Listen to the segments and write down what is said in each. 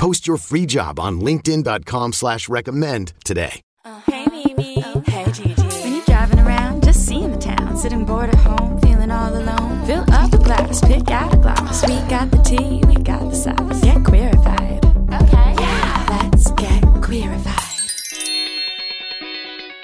Post your free job on linkedin.com slash recommend today. Hey, Mimi. Hey, Gigi. When you're driving around, just seeing the town, sitting bored at home, feeling all alone. Fill up a glass, pick out a glass. We got the tea, we got the sauce. Get queerified. Okay. Yeah. Let's get queerified.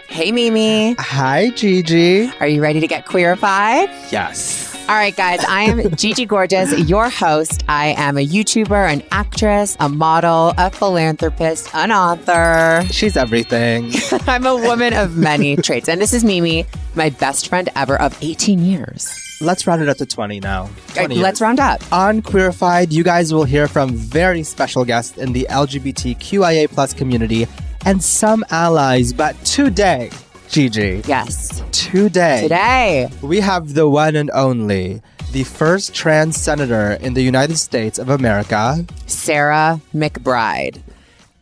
Hey, Mimi. Hi, Gigi. Are you ready to get queerified? Yes. All right, guys. I am Gigi Gorgeous, your host. I am a YouTuber, an actress, a model, a philanthropist, an author. She's everything. I'm a woman of many traits. And this is Mimi, my best friend ever of 18 years. Let's round it up to 20 now. 20 Let's round up. On Queerified, you guys will hear from very special guests in the LGBTQIA plus community and some allies. But today, Gigi, Yes. today, Today. we have the one and only, the first trans senator in the United States of America. Sarah McBride.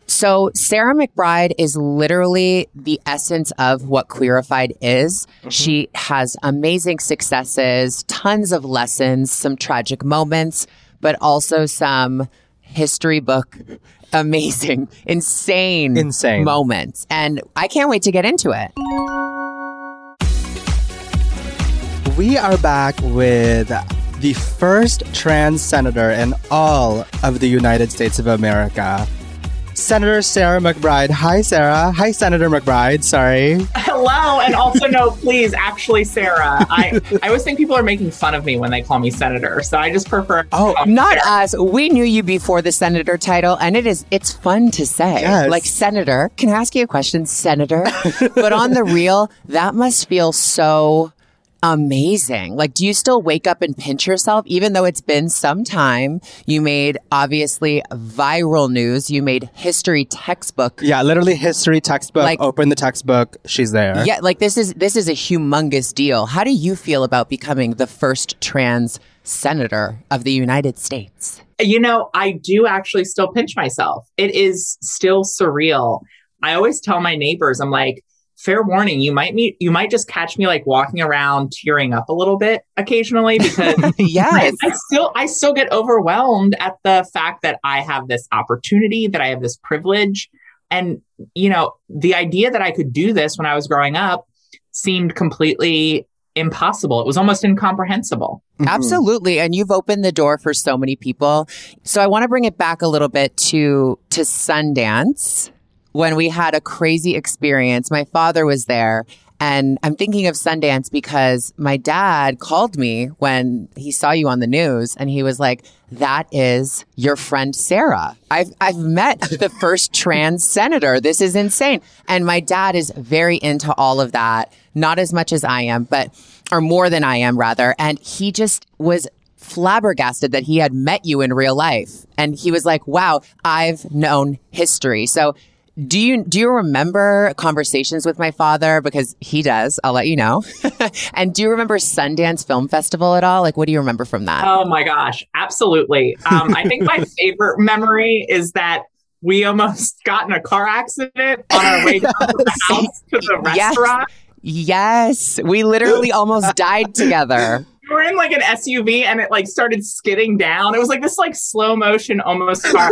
So, Sarah McBride is literally the essence of what Queerified is. Mm-hmm. She has amazing successes, tons of lessons, some tragic moments, but also some history book amazing, insane, Insane. moments. And I can't wait to get into it. We are back with the first trans senator in all of the United States of America. Senator Sarah McBride. Hi, Sarah. Hi, Senator McBride. Sorry. Hello, and also no, please, actually, Sarah. I I always think people are making fun of me when they call me senator, so I just prefer. Oh, Not Sarah. us. We knew you before the senator title, and it is it's fun to say. Yes. Like senator. Can I ask you a question, senator? but on the real, that must feel so amazing. Like, do you still wake up and pinch yourself, even though it's been some time? You made obviously viral news. You made history textbook. Yeah, literally history textbook. Like- Open the textbook. She's there. Yeah, like this is this is a humongous deal. How do you feel about becoming the first trans senator of the United States? You know, I do actually still pinch myself. It is still surreal. I always tell my neighbors, I'm like, fair warning, you might meet, you might just catch me like walking around tearing up a little bit occasionally because I, Yes. I still I still get overwhelmed at the fact that I have this opportunity, that I have this privilege. And, you know, the idea that I could do this when I was growing up seemed completely impossible. It was almost incomprehensible. Mhm. Absolutely. And you've opened the door for so many people. So I want to bring it back a little bit to to Sundance when we had a crazy experience. My father was there and I'm thinking of Sundance because my dad called me when he saw you on the news and he was like, that is your friend Sarah. I've I've met the first trans senator. This is insane. And my dad is very into all of that. Not as much as I am, but or more than I am rather. And he just was flabbergasted that he had met you in real life. And he was like, wow, I've known history. So do you do you remember conversations with my father because he does i'll let you know and do you remember sundance film festival at all like what do you remember from that Oh my gosh, absolutely. Um, I think my favorite memory is that we almost got in a car accident on our way down to the house to the Yes. restaurant. yes we literally almost died together We were in like an SUV and it like started skidding down. It was like this like slow motion almost car.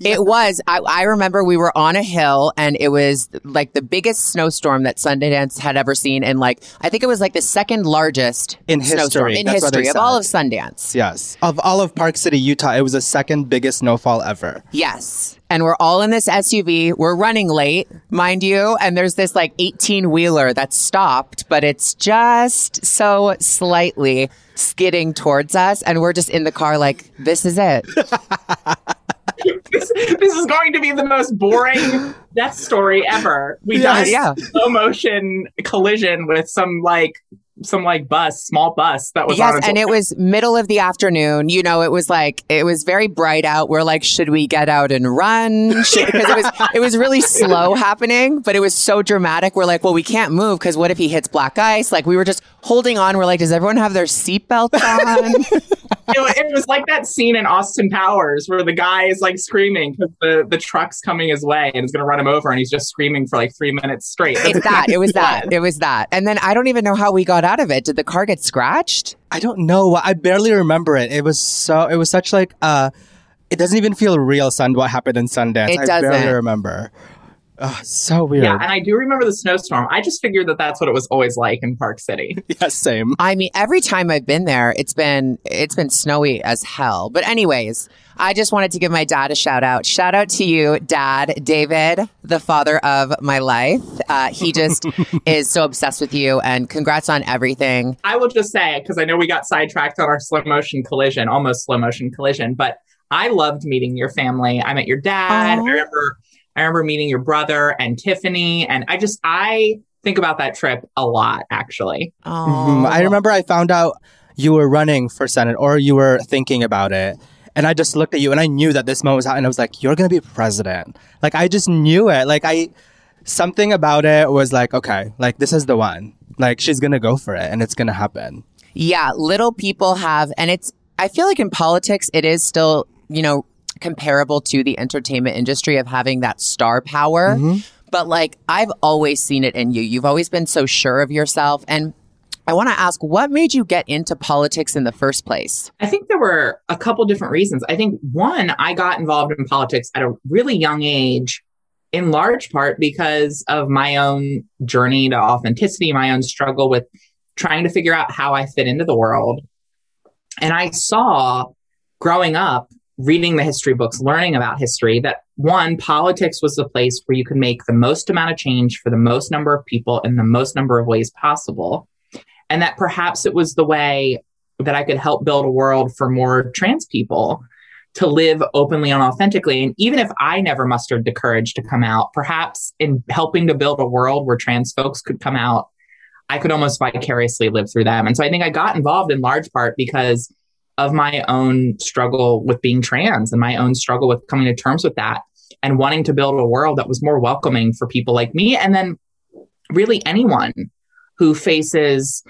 It was. I, I remember we were on a hill and it was like the biggest snowstorm that Sundance had ever seen. And like, I think it was like the second largest In snowstorm history. in That's what they history of all of. Sundance. Yes. Of all of Park City, Utah, it was the second biggest snowfall ever. Yes. And we're all in this SUV. We're running late, mind you. And there's this like 18 wheeler that's stopped, but it's just so slightly skidding towards us. And we're just in the car like, this is it. this, this is going to be the most boring death story ever. We Yes. died Yeah. slow motion collision with some like some like bus, small bus that was yes, and it was middle of the afternoon. You know, it was like it was very bright out. We're like, should we get out and run? Because it was it was really slow happening, but it was so dramatic. We're like, well, we can't move because what if he hits black ice? Like we were just holding on. We're like, does everyone have their seatbelts on? it, it was like that scene in Austin Powers where the guy is like screaming because the, the truck's coming his way and is going to run him over and he's just screaming for like three minutes straight. it's that. It was that. It was that. And then I don't even know how we got out of it. Did the car get scratched? I don't know. I barely remember it. It was so. It was such like. uh It doesn't even feel real. Sun. What happened in Sundance? It doesn't. I barely remember. Ugh, so weird. Yeah, and I do remember the snowstorm. I just figured that that's what it was always like in Park City. yeah, same. I mean, every time I've been there, it's been it's been snowy as hell. But anyways, I just wanted to give my dad a shout out. Shout out to you, Dad, David, the father of my life. Uh, he just is so obsessed with you, and congrats on everything. I will just say, because I know we got sidetracked on our slow motion collision, almost slow motion collision, but I loved meeting your family. I met your dad. Aw. I remember I remember meeting your brother and Tiffany. And I just I think about that trip a lot, actually. Oh, Mhm. I remember I found out you were running for Senate or you were thinking about it. And I just looked at you and I knew that this moment was happening. I was like, you're going to be president. Like, I just knew it. Like, I, something about it was like, okay, like, this is the one. Like, she's going to go for it and it's going to happen. Yeah, little people have, and it's, I feel like in politics, it is still, you know, comparable to the entertainment industry of having that star power. Mm-hmm. But like, I've always seen it in you. You've always been so sure of yourself. And I want to ask, what made you get into politics in the first place? I think there were a couple different reasons. I think one, I got involved in politics at a really young age, in large part because of my own journey to authenticity, my own struggle with trying to figure out how I fit into the world. And I saw growing up, reading the history books, learning about history, that one, politics was the place where you could make the most amount of change for the most number of people in the most number of ways possible. And that perhaps it was the way that I could help build a world for more trans people to live openly and authentically. And even if I never mustered the courage to come out, perhaps in helping to build a world where trans folks could come out, I could almost vicariously live through them. And so I think I got involved in large part because of my own struggle with being trans and my own struggle with coming to terms with that and wanting to build a world that was more welcoming for people like me. And then really anyone who faces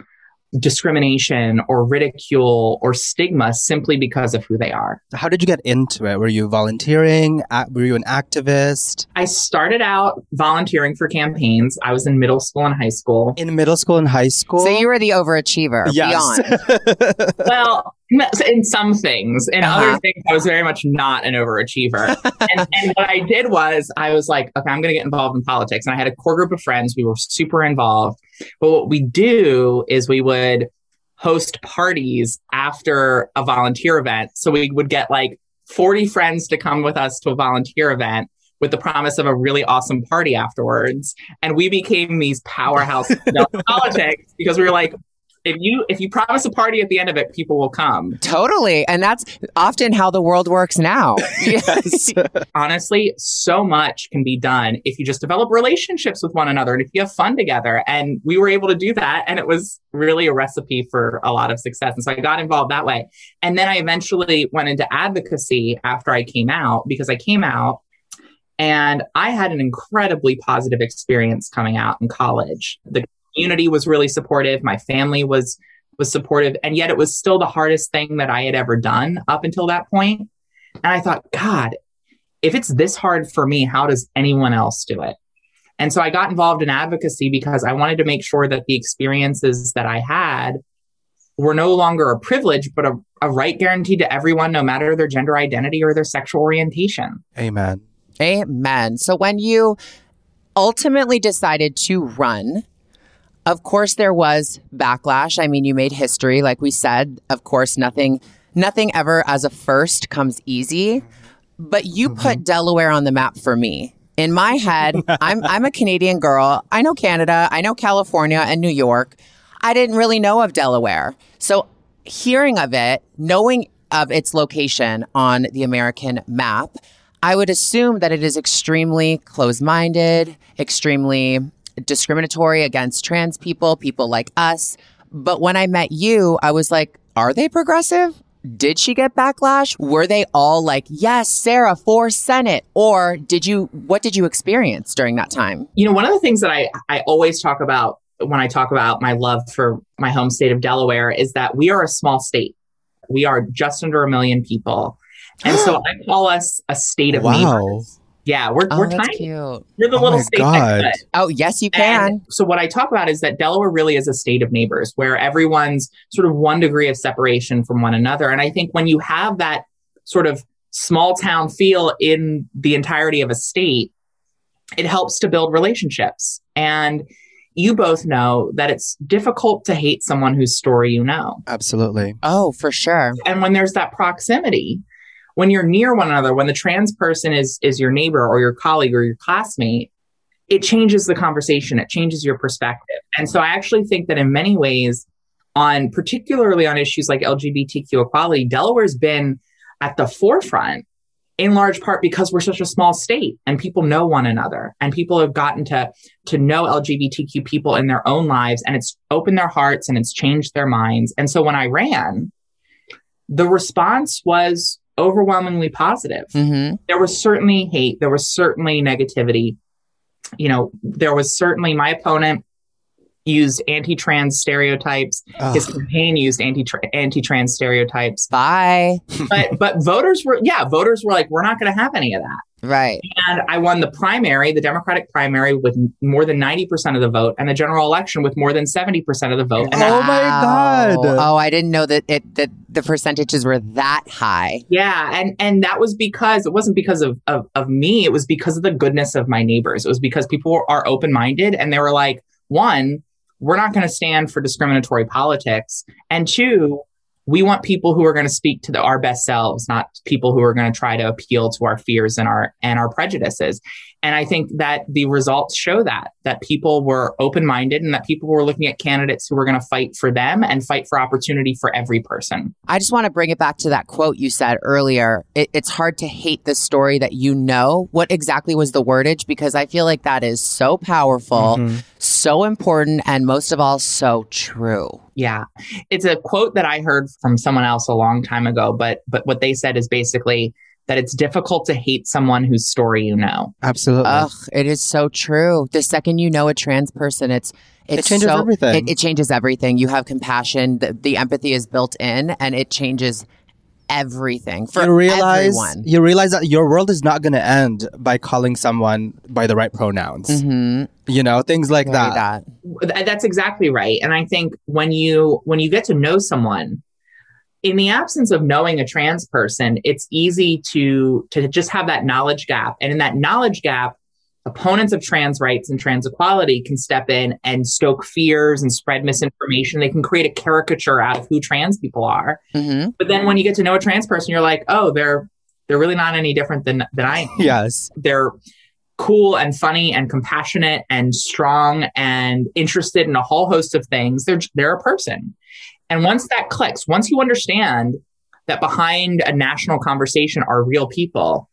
discrimination or ridicule or stigma simply because of who they are. How did you get into it? Were you volunteering? Were you an activist? I started out volunteering for campaigns. I was in middle school and high school. In middle school and high school? So you were the overachiever. Yes. Beyond. Well, in some things, in Uh-huh. other things, I was very much not an overachiever. and, and what I did was, I was like, okay, I'm going to get involved in politics. And I had a core group of friends. We were super involved. But what we do is we would host parties after a volunteer event. So we would get like 40 friends to come with us to a volunteer event with the promise of a really awesome party afterwards. And we became these powerhouse politics because we were like, if you if you promise a party at the end of it, people will come. totally. And that's often how the world works now. yes. Honestly, so much can be done if you just develop relationships with one another and if you have fun together. And we were able to do that. And it was really a recipe for a lot of success. And so I got involved that way. And then I eventually went into advocacy after I came out because I came out and I had an incredibly positive experience coming out in college. The community was really supportive. My family was was supportive, and yet it was still the hardest thing that I had ever done up until that point. And I thought, God, if it's this hard for me, how does anyone else do it? And so I got involved in advocacy because I wanted to make sure that the experiences that I had were no longer a privilege, but a, a right guaranteed to everyone, no matter their gender identity or their sexual orientation. Amen. Amen. So when you ultimately decided to run, of course there was backlash. I mean, you made history, like we said. Of course, nothing nothing ever as a first comes easy. But you mm-hmm. put Delaware on the map for me. In my head, I'm I'm a Canadian girl. I know Canada, I know California and New York. I didn't really know of Delaware. So hearing of it, knowing of its location on the American map, I would assume that it is extremely closed minded, extremely discriminatory against trans people, people like us. But when I met you, I was like, are they progressive? Did she get backlash? Were they all like, yes, Sarah for Senate? Or did you, what did you experience during that time? You know, one of the things that I, I always talk about when I talk about my love for my home state of Delaware is that we are a small state. We are just under a million people. And so I call us a state of Wow. neighbors. Yeah, we're, Oh, we're that's tiny. cute. We're the Oh little my state God. next to it. Oh, yes, you And can. so what I talk about is that Delaware really is a state of neighbors where everyone's sort of one degree of separation from one another. And I think when you have that sort of small town feel in the entirety of a state, it helps to build relationships. And you both know that it's difficult to hate someone whose story you know. Absolutely. Oh, for sure. And when there's that proximity, when you're near one another, when the trans person is is your neighbor or your colleague or your classmate, it changes the conversation. It changes your perspective. And so I actually think that in many ways, on particularly on issues like LGBTQ equality, Delaware's been at the forefront in large part because we're such a small state and people know one another and people have gotten to to know LGBTQ people in their own lives and it's opened their hearts and it's changed their minds. And so when I ran, the response was overwhelmingly positive. hmm There was certainly hate, there was certainly negativity. You know, there was certainly my opponent used anti-trans stereotypes. His Ugh. campaign used anti anti-trans stereotypes. Bye. But but voters were yeah, voters were like we're not going to have any of that. Right. And I won the primary, the Democratic primary with more than 90% of the vote and the general election with more than 70% of the vote. And Oh my God. Oh, I didn't know that it that the percentages were that high. Yeah, and and that was because it wasn't because of, of of me. It was because of the goodness of my neighbors. It was because people are open minded and they were like, one, we're not going to stand for discriminatory politics, and two, we want people who are going to speak to the, our best selves, not people who are going to try to appeal to our fears and our and our prejudices. And I think that the results show that that people were open minded and that people were looking at candidates who were going to fight for them and fight for opportunity for every person. I just want to bring it back to that quote you said earlier. It, it's hard to hate the story that you know. What exactly was the wordage? Because I feel like that is so powerful, Mm-hmm. so important, and most of all, so true. Yeah. It's a quote that I heard from someone else a long time ago, but but what they said is basically that it's difficult to hate someone whose story you know. Absolutely. Ugh, it is so true. The second you know a trans person, it's it's changes so- everything. It, it changes everything. You have compassion. The, the empathy is built in, and it changes everything for you realize everyone. you realize that your world is not going to end by calling someone by the right pronouns. Mm-hmm. You know, things like that. that. That's exactly right. And I think when you when you get to know someone in the absence of knowing a trans person, it's easy to to just have that knowledge gap. And in that knowledge gap, opponents of trans rights and trans equality can step in and stoke fears and spread misinformation. They can create a caricature out of who trans people are. hmm But then when you get to know a trans person, you're like, oh, they're they're really not any different than than I am. Yes. They're cool and funny and compassionate and strong and interested in a whole host of things. They're they're a person. And once that clicks, once you understand that behind a national conversation are real people,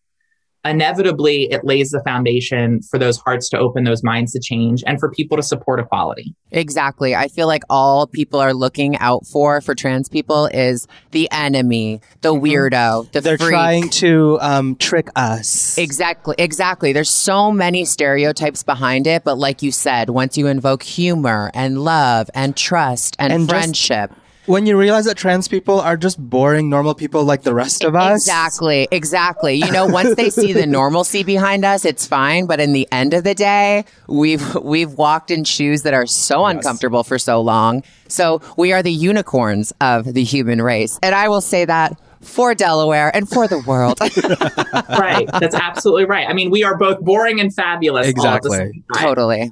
inevitably it lays the foundation for those hearts to open, those minds to change, and for people to support equality. Exactly. I feel like all people are looking out for for trans people is the enemy, the weirdo, the Mm-hmm. They're freak. trying to um, trick us. Exactly, exactly. There's so many stereotypes behind it, but like you said, once you invoke humor and love and trust and, And just- friendship, when you realize that trans people are just boring, normal people like the rest of us. exactly, exactly. You know, once they see the normalcy behind us, it's fine. But in the end of the day, we've we've walked in shoes that are so uncomfortable for so long. So we are the unicorns of the human race, and I will say that for Delaware and for the world. right. That's absolutely right. I mean, we are both boring and fabulous. all the Exactly. same time. totally.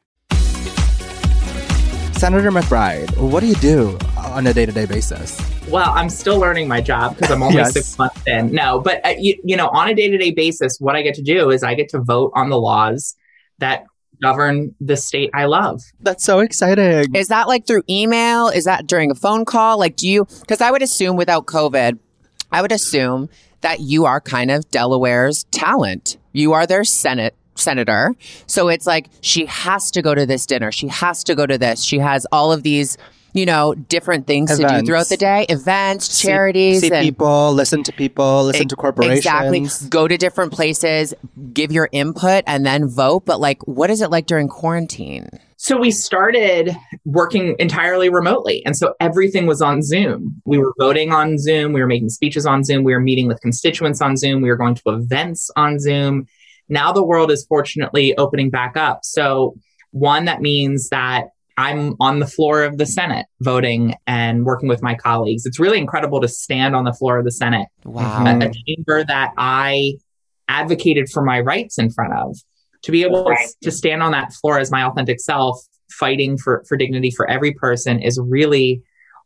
Senator McBride, what do you do on a day to day basis? Well, I'm still learning my job because I'm only Yes. six months in. No, but uh, you, you know, on a day to day basis, what I get to do is I get to vote on the laws that govern the state I love. That's so exciting. Is that like through email? Is that during a phone call? Like, do you, because I would assume without COVID, I would assume that you are kind of Delaware's talent. You are their Senate senator. So it's like she has to go to this dinner. She has to go to this. She has all of these, you know, different things to do throughout the day, events, See- charities, See, and people, listen to people, listen to corporations. Exactly. Go to different places, give your input, and then vote. But like, what is it like during quarantine? So we started working entirely remotely. And so everything was on Zoom. We were voting on Zoom. We were making speeches on Zoom. We were meeting with constituents on Zoom. We were going to events on Zoom. Now the world is fortunately opening back up. So, one, that means that I'm on the floor of the Senate voting and working with my colleagues. It's really incredible to stand on the floor of the Senate, Wow. a, a chamber that I advocated for my rights in front of to be able to stand on that floor as my authentic self fighting for for dignity for every person is really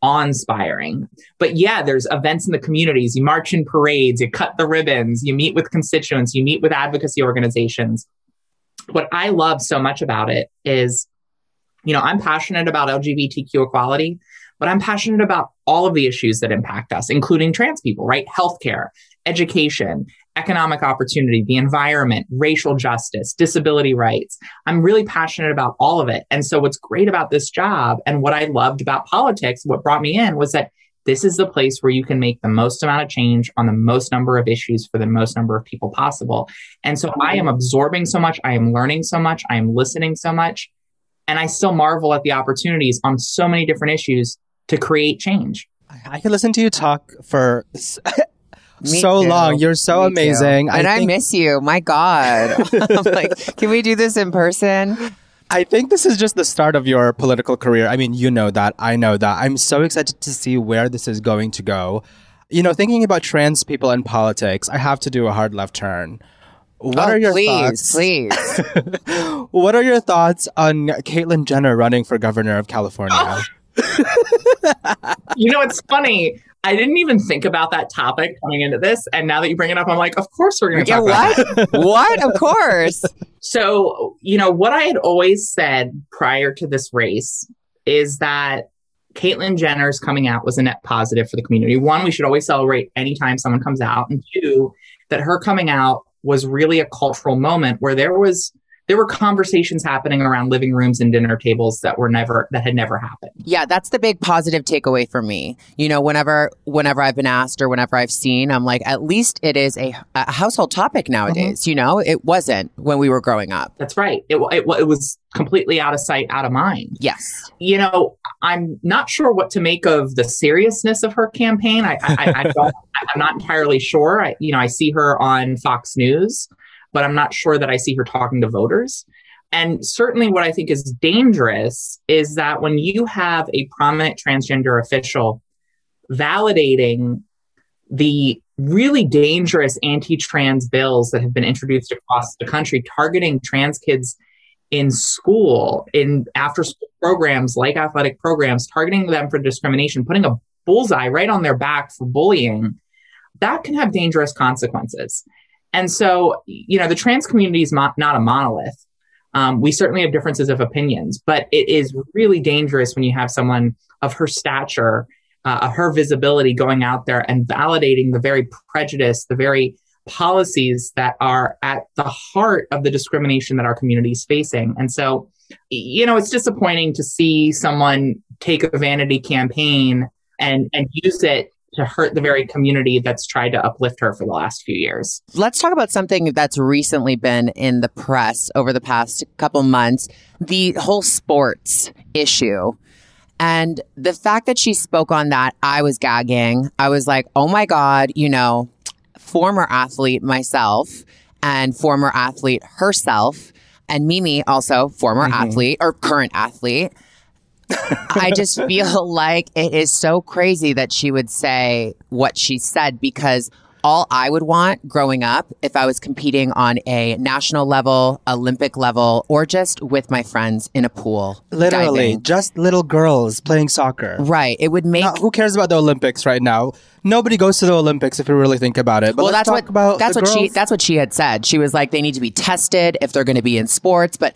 awe-inspiring. But yeah there's events in the communities. You march in parades. You cut the ribbons. You meet with constituents. You meet with advocacy organizations. What i love so much about it is you know i'm passionate about lgbtq equality but i'm passionate about all of the issues that impact us including trans people right? Healthcare education economic opportunity, the environment, racial justice, disability rights. I'm really passionate about all of it. And so, what's great about this job and what I loved about politics, what brought me in was that this is the place where you can make the most amount of change on the most number of issues for the most number of people possible. And so, I am absorbing so much, I am learning so much, I am listening so much, and I still marvel at the opportunities on so many different issues to create change. I could listen to you talk for Me so too. long. You're so Me too. amazing. And I, think, miss you. My God. I'm like, can we do this in person? I think this is just the start of your political career. I mean, you know that. I know that. I'm so excited to see where this is going to go. You know, thinking about trans people in politics, I have to do a hard left turn. What oh, are your please, thoughts? please. What are your thoughts on Caitlyn Jenner running for governor of California? you know, it's funny. I didn't even think about that topic coming into this. And now that you bring it up, I'm like, of course we're going to yeah, talk about what? what? Of course. So, you know, what I had always said prior to this race is that Caitlyn Jenner's coming out was a net positive for the community. One, we should always celebrate anytime someone comes out. And two, that her coming out was really a cultural moment where there was there were conversations happening around living rooms and dinner tables that were never that had never happened. Yeah, that's the big positive takeaway for me. You know, whenever whenever I've been asked or whenever I've seen, I'm like, at least it is a, a household topic nowadays. Mm-hmm. You know, it wasn't when we were growing up. That's right. It, it, it was completely out of sight, out of mind. Yes. you know, I'm not sure what to make of the seriousness of her campaign. I, I, I don't, I'm not entirely sure. I, you know, I see her on Fox News, but I'm not sure that I see her talking to voters. And certainly, what I think is dangerous is that when you have a prominent transgender official validating the really dangerous anti trans bills that have been introduced across the country targeting trans kids in school, in after school programs like athletic programs, targeting them for discrimination, putting a bullseye right on their back for bullying, that can have dangerous consequences. And so, you know, the trans community is mo- not a monolith. Um, we certainly have differences of opinions, but it is really dangerous when you have someone of her stature, uh, her visibility going out there and validating the very prejudice, the very policies that are at the heart of the discrimination that our community is facing. And so, you know, it's disappointing to see someone take a vanity campaign and and use it to hurt the very community that's tried to uplift her for the last few years. Let's talk about something that's recently been in the press over the past couple months the whole sports issue. And the fact that she spoke on that, I was gagging. I was like, oh my God, you know, former athlete myself and former athlete herself, and Mimi also former mm-hmm. athlete or current athlete. I just feel like it is so crazy that she would say what she said because all I would want growing up, if I was competing on a national level, Olympic level, or just with my friends in a pool. Literally, diving. just little girls playing soccer. Right. It would make. Now, who cares about the Olympics right now? Nobody goes to the Olympics if you really think about it. But well, that's talk what about that's what she that's what she had said. She was like, they need to be tested if they're going to be in sports, but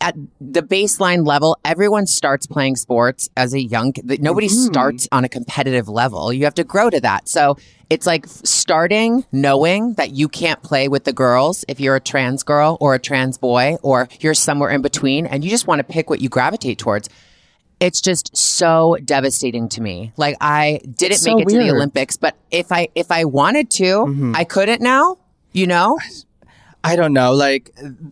at the baseline level, everyone starts playing sports as a young. Nobody Mm-hmm. starts on a competitive level. You have to grow to that. So it's like starting knowing that you can't play with the girls if you're a trans girl or a trans boy or you're somewhere in between, and you just want to pick what you gravitate towards. It's just so devastating to me. Like I didn't make it to the. Mm-hmm. Olympics, but if I if I wanted to, I couldn't now. You know, I don't know. Like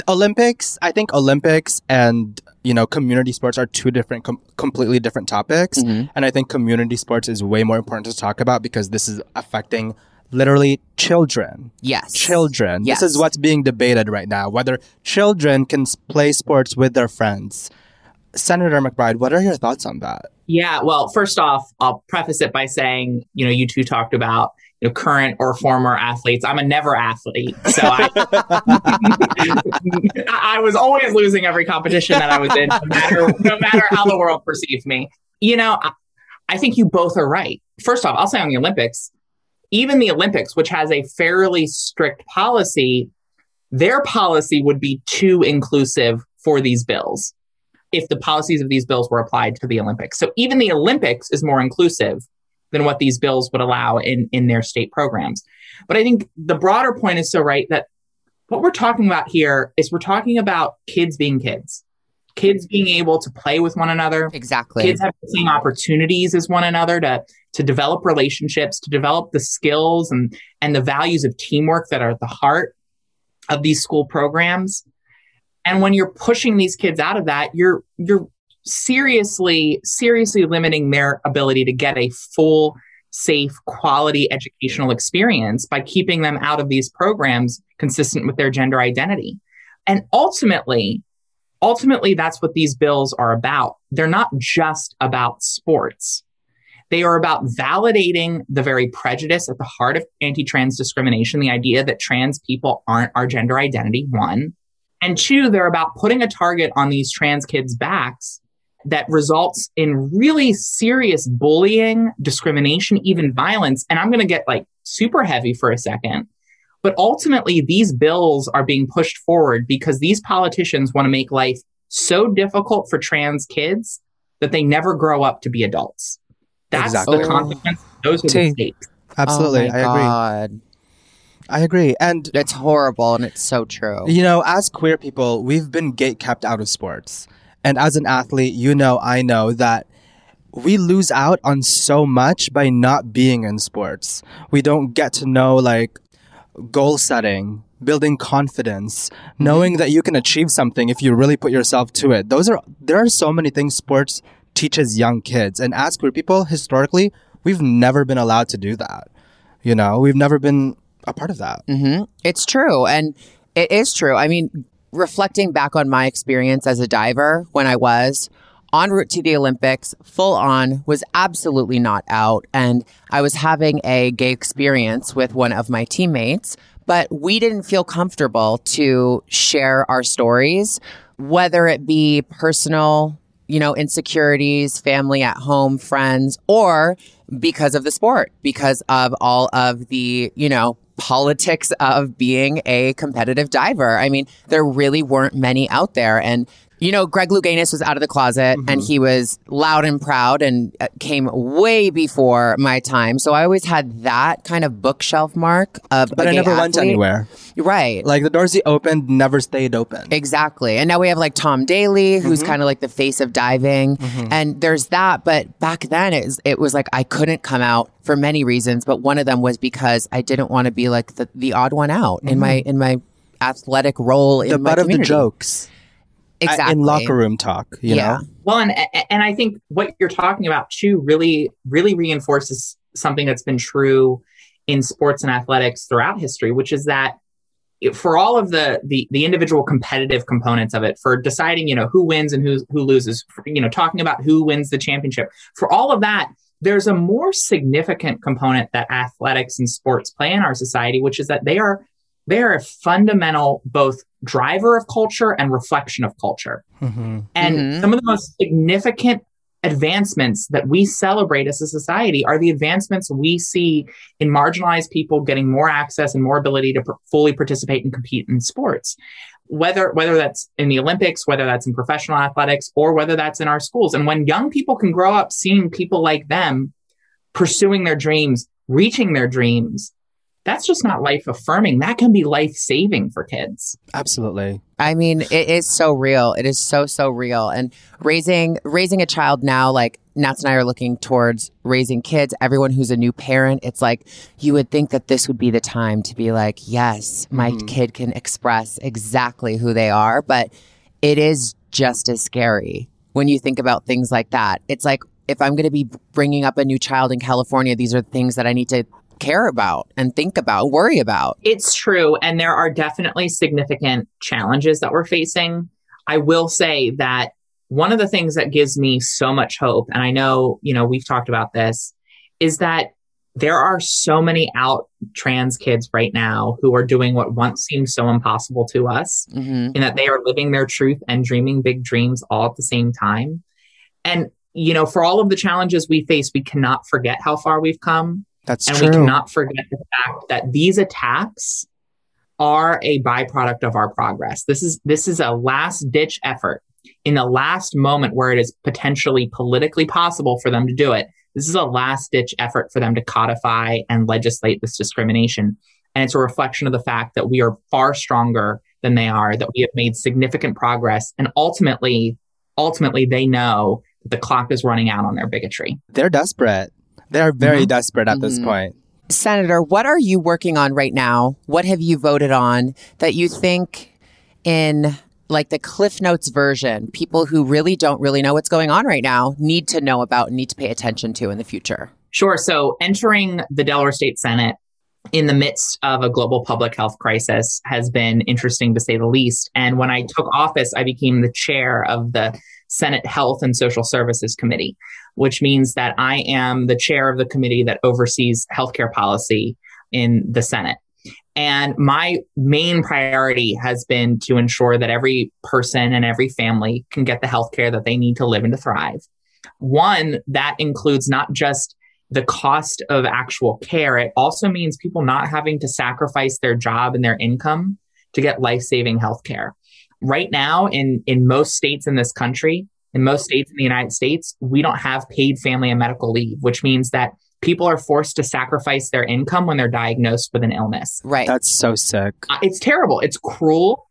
Olympics, I think Olympics and you know community sports are two different, com- completely different topics. Mm-hmm. And I think community sports is way more important to talk about because this is affecting literally children. yes, Children. Yes. This is what's being debated right now. Whether children can play sports with their friends. Senator McBride, what are your thoughts on that? Yeah, well, first off, I'll preface it by saying, you know, you two talked about you know current or former athletes. I'm a never athlete, so I, I was always losing every competition that I was in, no matter no matter how the world perceived me. You know, I, I think you both are right. First off, I'll say on the Olympics, even the Olympics, which has a fairly strict policy, their policy would be too inclusive for these bills if the policies of these bills were applied to the Olympics. So even the Olympics is more inclusive than what these bills would allow in, in their state programs. But I think the broader point is so right that what we're talking about here is we're talking about kids being kids, kids being able to play with one another, exactly. kids have the same opportunities as one another to to develop relationships to develop the skills and and the values of teamwork that are at the heart of these school programs and when you're pushing these kids out of that you're you're seriously seriously limiting their ability to get a full safe quality educational experience by keeping them out of these programs consistent with their gender identity. And ultimately ultimately that's what these bills are about. They're not just about sports. They are about validating the very prejudice at the heart of anti trans discrimination, the idea that trans people aren't our gender identity, one. And two, they're about putting a target on these trans kids' backs that results in really serious bullying, discrimination, even violence. And I'm going to get like super heavy for a second. But ultimately, these bills are being pushed forward because these politicians want to make life so difficult for trans kids that they never grow up to be adults. That's Exactly. the consequence. Those are T. the stakes. Absolutely, Oh my I agree. I agree. And It's horrible and it's so true. You know, as queer people, we've been gate kept out of sports. And as an athlete, you know, I know that we lose out on so much by not being in sports. We don't get to know like goal setting, building confidence, knowing that you can achieve something if you really put yourself to it. Those are there are so many things sports teaches young kids. And as queer people, historically, we've never been allowed to do that. You know, we've never been a part of that. hmm It's true. And it is true. I mean, reflecting back on my experience as a diver when I was en route to the Olympics, full on, was absolutely not out. And I was having a gay experience with one of my teammates, but we didn't feel comfortable to share our stories, whether it be personal, you know, insecurities, family at home, friends, or because of the sport, because of all of the, you know, politics of being a competitive diver. I mean, there really weren't many out there. And, you know, Greg Louganis was out of the closet mm-hmm. and he was loud and proud and uh, came way before my time. So I always had that kind of bookshelf mark of But I never went anywhere. Right. Like the doors he opened never stayed open. Exactly. And now we have like Tom Daley, who's mm-hmm. kind of like the face of diving. Mm-hmm. And there's that. But back then it was, it was like I couldn't come out for many reasons. But one of them was because I didn't want to be like the, the odd one out in my in my athletic role in the butt of the jokes. Exactly. in locker room talk. You Yeah. know, Well, and and I think what you're talking about too really really reinforces something that's been true in sports and athletics throughout history, which is that for all of the, the the individual competitive components of it, for deciding you know who wins and who who loses, for, you know talking about who wins the championship, for all of that, there's a more significant component that athletics and sports play in our society, which is that they are they are a fundamental both driver of culture and reflection of culture. Mhm. And Mhm. some of the most significant advancements that we celebrate as a society are the advancements we see in marginalized people getting more access and more ability to pr- fully participate and compete in sports. Whether whether that's in the Olympics, whether that's in professional athletics, or whether that's in our schools. And when young people can grow up seeing people like them pursuing their dreams, reaching their dreams, that's just not life affirming. That can be life saving for kids. absolutely. I mean, it is so real. It is so so real. And raising raising a child now, like Nats and I are looking towards raising kids. Everyone who's a new parent, it's like you would think that this would be the time to be like, yes, my mm-hmm. kid can express exactly who they are, but it is just as scary when you think about things like that. It's like if I'm going to be bringing up a new child in California, these are things that I need to care about and think about, worry about. It's true. And there are definitely significant challenges that we're facing. I will say that one of the things that gives me so much hope, and I know, you know, we've talked about this, is that there are so many out trans kids right now who are doing what once seemed so impossible to us, hmm in that they are living their truth and dreaming big dreams all at the same time. And, you know, for all of the challenges we face, we cannot forget how far we've come. That's And true. we cannot forget the fact that these attacks are a byproduct of our progress. This is this is a last ditch effort in the last moment where it is potentially politically possible for them to do it. This is a last ditch effort for them to codify and legislate this discrimination. And it's a reflection of the fact that we are far stronger than they are, that we have made significant progress. And ultimately, ultimately they know that the clock is running out on their bigotry. They're desperate. They're very Mhm. desperate at this Mhm. point. Senator, what are you working on right now? What have you voted on that you think in like the Cliff Notes version, people who really don't really know what's going on right now need to know about and need to pay attention to in the future? Sure. So entering the Delaware State Senate in the midst of a global public health crisis has been interesting to say the least. And when I took office, I became the chair of the Senate Health and Social Services Committee, which means that I am the chair of the committee that oversees healthcare policy in the Senate. And my main priority has been to ensure that every person and every family can get the healthcare that they need to live and to thrive. One, that includes not just the cost of actual care, it also means people not having to sacrifice their job and their income to get life saving health care. Right now, in, in most states in this country, in most states in the United States, we don't have paid family and medical leave, which means that people are forced to sacrifice their income when they're diagnosed with an illness. Right. That's so sick. Uh, It's terrible. It's cruel.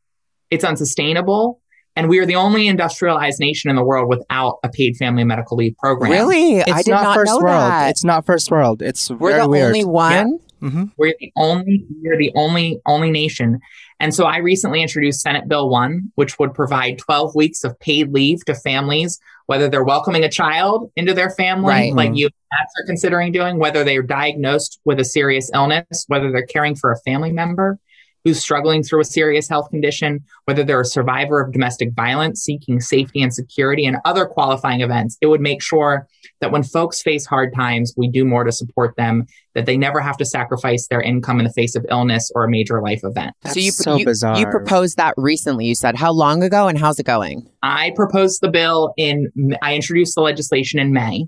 It's unsustainable. And we are the only industrialized nation in the world without a paid family and medical leave program. really? It's I did not, not, first know world. that. It's not first world. It's We're very the weird. only one. hmm We're the only we're the only only nation. And so I recently introduced Senate Bill 1, which would provide 12 weeks of paid leave to families whether they're welcoming a child into their family Right. like mm-hmm. you are considering doing, whether they're diagnosed with a serious illness, whether they're caring for a family member who's struggling through a serious health condition, whether they're a survivor of domestic violence seeking safety and security and other qualifying events. It would make sure that when folks face hard times, we do more to support them, that they never have to sacrifice their income in the face of illness or a major life event. That's so you, so you, bizarre. you proposed that recently. You said how long ago and how's it going? I proposed the bill in, I introduced the legislation in May.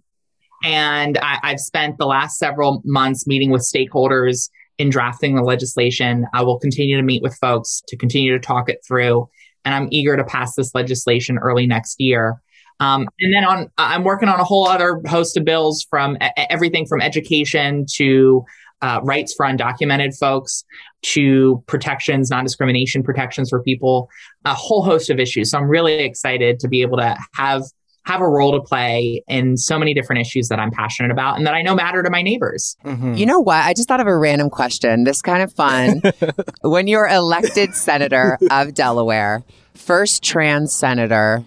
And I, I've spent the last several months meeting with stakeholders in drafting the legislation. I will continue to meet with folks to continue to talk it through. And I'm eager to pass this legislation early next year. Um, and then on, I'm working on a whole other host of bills from everything from education to uh, rights for undocumented folks to protections, non discrimination protections for people, a whole host of issues. So I'm really excited to be able to have have a role to play in so many different issues that I'm passionate about and that I know matter to my neighbors. Mhm. You know what? I just thought of a random question. This kind of fun. when you're elected senator of Delaware, first trans senator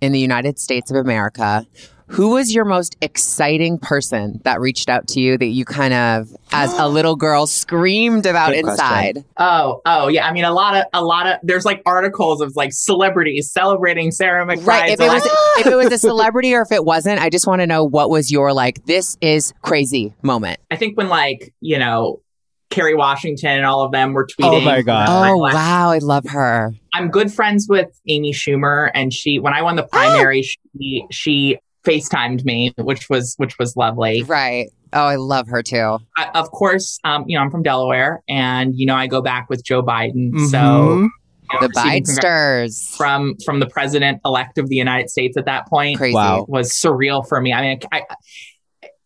in the United States of America. Who was your most exciting person that reached out to you that you kind of, as a little girl, screamed about Good question. inside? Oh, oh yeah. I mean, a lot of, a lot of. There's like articles of like celebrities celebrating Sarah McBride's Right. If it was if it was a celebrity or if it wasn't, I just want to know what was your like this is crazy moment. I think when like you know Kerry Washington and all of them were tweeting. Oh my God. Oh wow, I love her. I'm good friends with Amy Schumer, and she when I won the primary, she she FaceTimed me, which was which was lovely. Right. Oh, I love her too. I, of course, um, you know I'm from Delaware, and you know I go back with Joe Biden, so Mhm. you know, The receiving Bidesters. from from the president elect of the United States at that point Crazy. Wow. was surreal for me. I mean, I,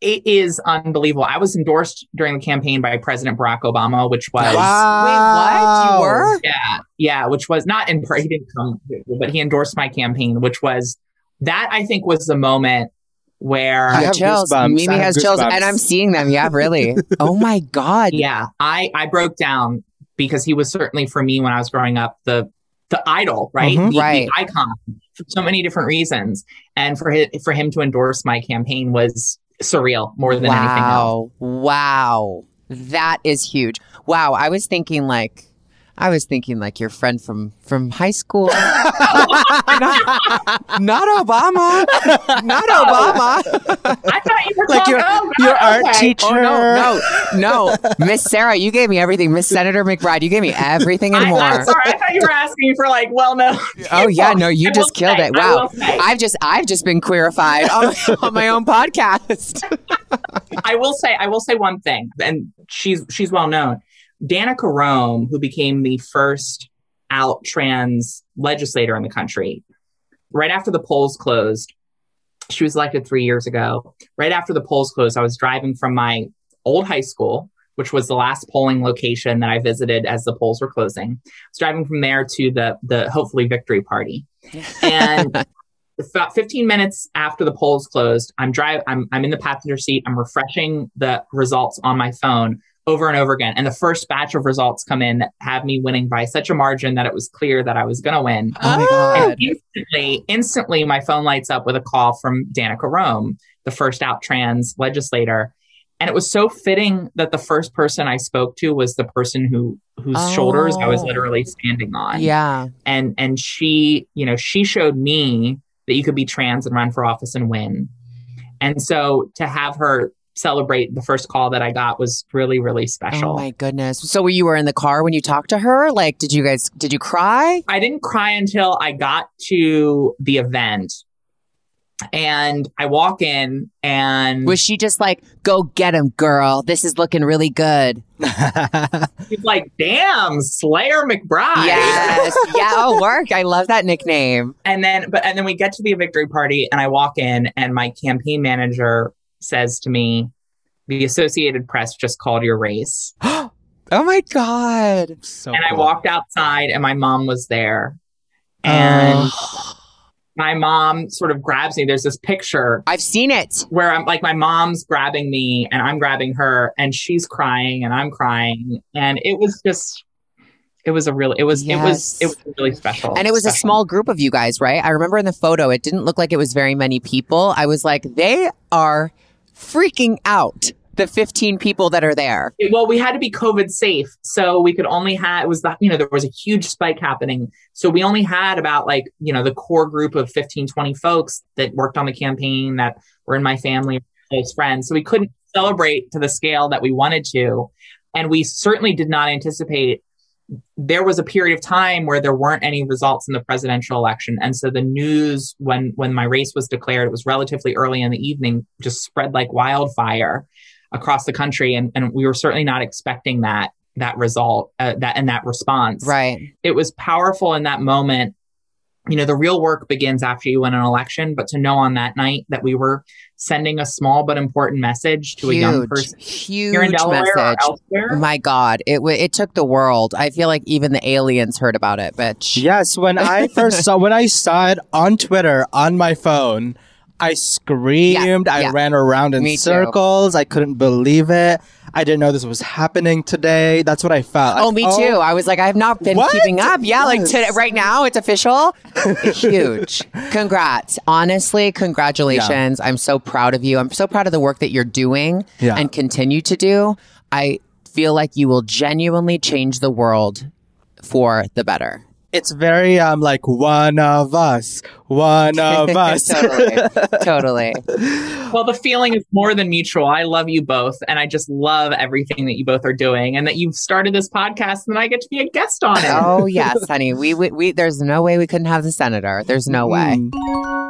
it is unbelievable. I was endorsed during the campaign by President Barack Obama, which was Wait, what? You were? yeah, yeah, which was not in he didn't come, but he endorsed my campaign, which was that I think was the moment where I I have have chills. goosebumps. Mimi I have has chills, and I'm seeing them. Yeah, really. oh my god. yeah, I I broke down because he was certainly for me when I was growing up the the idol, right? Mhm. The, the Right. icon for so many different reasons, and for his, for him to endorse my campaign was surreal more than anything else. wow. Wow. That is huge. Wow. I was thinking like I was thinking like your friend from from high school. not, not Obama. Not Obama. I thought you were Like talking- your oh, your art okay. teacher. Oh no, no, no, Miss Sarah, you gave me everything. Miss Senator McBride, you gave me everything and I, more. I'm sorry. I thought you were asking for like well known. Oh yeah, no, you I just killed say, it. Wow. I've just I've just been queerified on, on my own podcast. I will say, I will say one thing, and she's she's well known. Danica Roem, who became the first out trans legislator in the country, right after the polls closed, she was elected three years ago. Right after the polls closed, I was driving from my old high school, which was the last polling location that I visited as the polls were closing. I was driving from there to the the hopefully victory party, and about 15 minutes after the polls closed, I'm drive I'm I'm in the passenger seat. I'm refreshing the results on my phone over and over again. And the first batch of results come in that have me winning by such a margin that it was clear that I was going to win. Oh my And god. instantly, instantly, my phone lights up with a call from Danica Roem, the first out trans legislator. And it was so fitting that the first person I spoke to was the person who whose shoulders I was Oh. literally standing on Yeah. and and she you know she showed me that you could be trans and run for office and win and so to have her celebrate the first call that i got was really really oh special Oh my goodness. So you were in the car when you talked to her? Like, did you guys did you cry? i didn't cry until i got to the event and i walk in and Was she just like, "Go get him, girl. This is looking really good." she's like damn slayer mcbride Yes. yeah. Oh, work. I love that nickname. and then but and then we get to the victory party and i walk in and my campaign manager says to me the associated press just called your race oh my god. so and I walked outside and my mom was there. And Oh. my mom sort of grabs me. There's this picture I've seen it. where I'm like my mom's grabbing me and I'm grabbing her and she's crying and I'm crying. And it was just it was a really it was it was it was really special. And it was a small group of you guys, right? I remember in the photo, it didn't look like it was very many people. I was like, they are freaking out. The 15 people that are there. well, we had to be COVID safe. So we could only have, it was the, you know, there was a huge spike happening. So we only had about like, you know, the core group of 15, 20 folks that worked on the campaign that were in my family, close friends. So we couldn't celebrate to the scale that we wanted to. And we certainly did not anticipate there was a period of time where there weren't any results in the presidential election. And so the news when when my race was declared it was relatively early in the evening just spread like wildfire across the country. And, and we were certainly not expecting that that result uh, that and that response. Right. it was powerful in that moment you know the real work begins after you win an election but to know on that night that we were sending a small but important message to a young person huge here in delaware or message. elsewhere My God, it w- it took the world. I feel like even the aliens heard about it, bitch. Yes, when I first saw when I saw it on Twitter on my phone, I screamed. I yeah. ran around in Me too. circles. I couldn't believe it. I didn't know this was happening today. That's what I felt. Oh, me oh, too. I was like, I have not been What? keeping up. Yeah, like Yes. today, right now, it's official. Huge. Congrats. Honestly, congratulations. I'm so proud of you. I'm so proud of the work that you're doing Yeah. and continue to do. I feel like you will genuinely change the world for the better. It's very um like one of us, one of us. totally. totally. Well, the feeling is more than mutual. I love you both, and I just love everything that you both are doing, and that you've started this podcast, and I get to be a guest on it. Oh yes, honey. We, we we there's no way we couldn't have the senator. There's no way. Mm.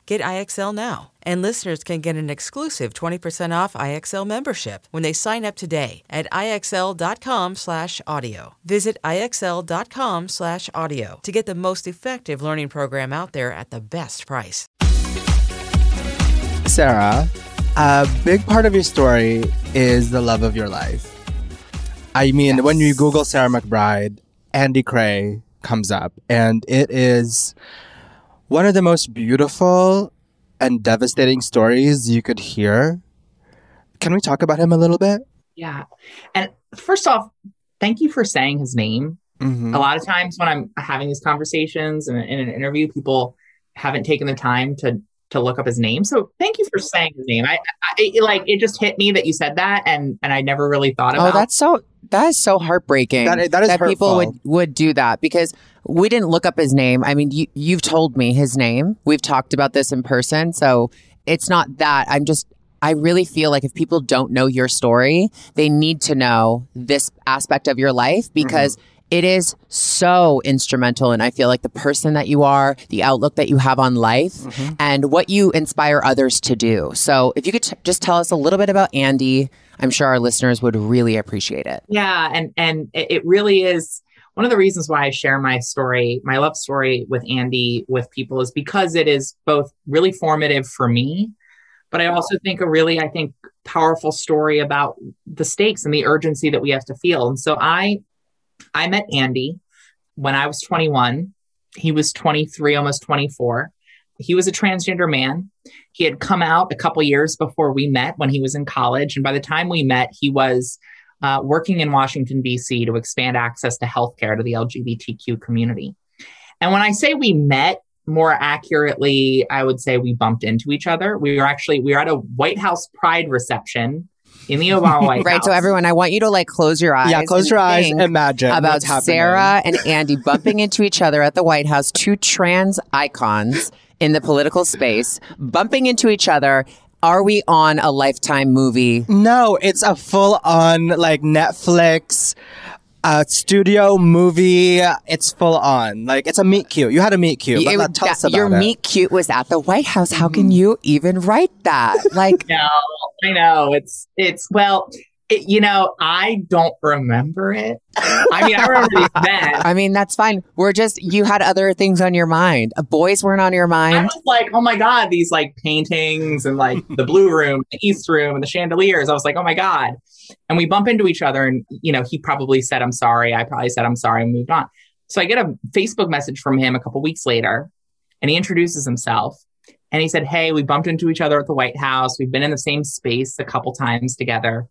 Get IXL now. And listeners can get an exclusive 20% off IXL membership when they sign up today at IXL.com slash audio. Visit IXL.com slash audio to get the most effective learning program out there at the best price. Sarah, a big part of your story is the love of your life. I mean, when you Google Sarah McBride, Andy Cray comes up, and it is one of the most beautiful and devastating stories you could hear. Can we talk about him a little bit? Yeah. And first off, thank you for saying his name. Mm-hmm. A lot of times when I'm having these conversations and in an interview, people haven't taken the time to to look up his name. So thank you for saying his name. I, I it, like it just hit me that you said that, and and I never really thought about. Oh, that's so that is so heartbreaking. That is- that is people would would do that because we didn't look up his name. I mean, you you've told me his name. We've talked about this in person, so it's not that. I'm just I really feel like if people don't know your story, they need to know this aspect of your life mm-hmm. because it is so instrumental and I feel like the person that you are, the outlook that you have on life mm-hmm. and what you inspire others to do. So, if you could t- just tell us a little bit about Andy, I'm sure our listeners would really appreciate it. Yeah, and and it really is one of the reasons why I share my story, my love story with Andy with people is because it is both really formative for me, but I also think a really I think powerful story about the stakes and the urgency that we have to feel. And so I I met Andy when I was 21. He was 23, almost 24. He was a transgender man. He had come out a couple years before we met when he was in college. And by the time we met, he was uh, working in Washington, D.C. to expand access to healthcare to the LGBTQ community. And when I say we met, more accurately, I would say we bumped into each other. We were actually we were at a White House Pride reception in the Obama White Right. House. So everyone, I want you to like close your eyes. Yeah, close your eyes. think Imagine about what's happening. Sarah and Andy bumping into each other at the White House, two trans icons in the political space, bumping into each other. Are we on a lifetime movie? No, it's a full on like Netflix uh, studio movie. It's full on. Like it's a meet cute. You had a meet cute. But It- let- tell that- us about your it. Mm-hmm. meet cute was at the White House. How can you even write that? Like, No, I know it's it's well, it, you know, I don't remember it. I mean, I remember event. I mean, that's fine. We're just you had other things on your mind. Uh, Boys weren't on your mind. I was like, oh my god, these like paintings and like the blue room, the east room, and the chandeliers. I was like, oh my god. And we bump into each other, and you know, he probably said, "I'm sorry." I probably said, "I'm sorry," and moved on. So I get a Facebook message from him a couple weeks later, and he introduces himself. And he said, Hey, we bumped into each other at the White House. We've been in the same space a couple times together.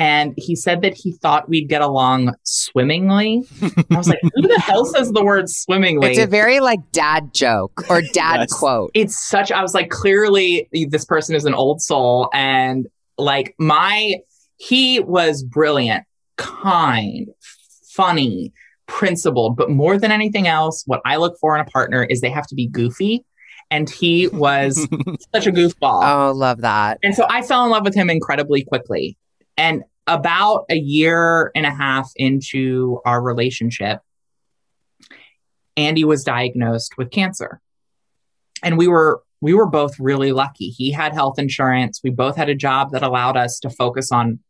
And he said that he thought we'd get along swimmingly. I was like, Who the hell says the word swimmingly? It's a very like dad joke or dad Yes. quote. it's such i was like clearly this person is an old soul and like my he was brilliant kind funny principled but more than anything else what i look for in a partner is they have to be goofy and he was such a goofball. Oh, love that. And so I fell in love with him incredibly quickly. And about a year and a half into our relationship, Andy was diagnosed with cancer. And we were we were both really lucky. He had health insurance. We both had a job that allowed us to focus on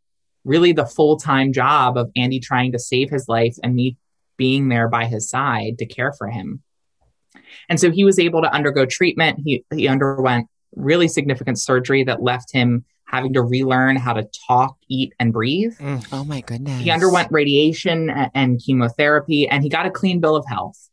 really the full-time job of Andy trying to save his life and me being there by his side to care for him. And so he was able to undergo treatment. He he underwent really significant surgery that left him having to relearn how to talk, eat, and breathe. Mm. Oh my goodness. He underwent radiation a- and chemotherapy, and he got a clean bill of health.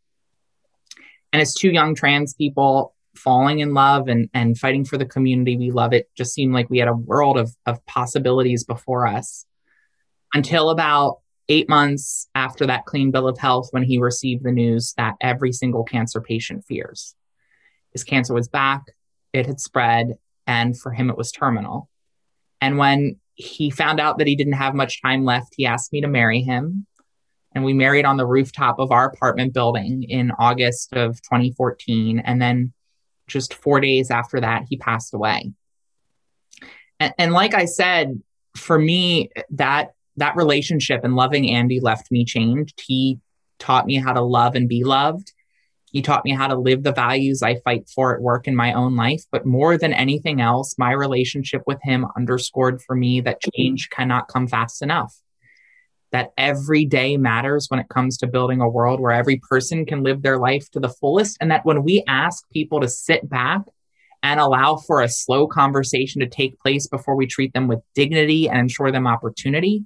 And as two young trans people falling in love and, and fighting for the community, we love it. Just seemed like we had a world of, of possibilities before us until about eight months after that clean bill of health when he received the news that every single cancer patient fears. His cancer was back, it had spread, and for him, it was terminal. And when he found out that he didn't have much time left, he asked me to marry him. And we married on the rooftop of our apartment building in August of 2014. And then just four days after that, he passed away. And, and like I said, for me, that that relationship and loving Andy left me changed. He taught me how to love and be loved. He taught me how to live the values I fight for at work in my own life. But more than anything else, my relationship with him underscored for me that change cannot come fast enough. That every day matters when it comes to building a world where every person can live their life to the fullest. And that when we ask people to sit back and allow for a slow conversation to take place before we treat them with dignity and ensure them opportunity,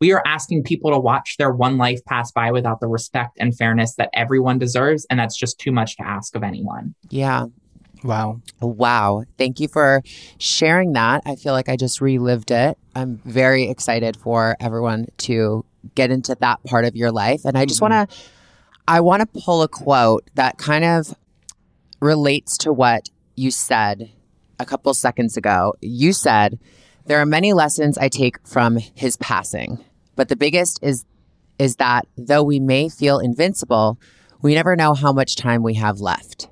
we are asking people to watch their one life pass by without the respect and fairness that everyone deserves. And that's just too much to ask of anyone. Yeah. Wow. Wow. Thank you for sharing that. I feel like I just relived it. I'm very excited for everyone to get into that part of your life. And I just want to mm-hmm. I want to pull a quote that kind of relates to what you said a couple seconds ago. You said, "There are many lessons I take from his passing, but the biggest is is that though we may feel invincible, we never know how much time we have left."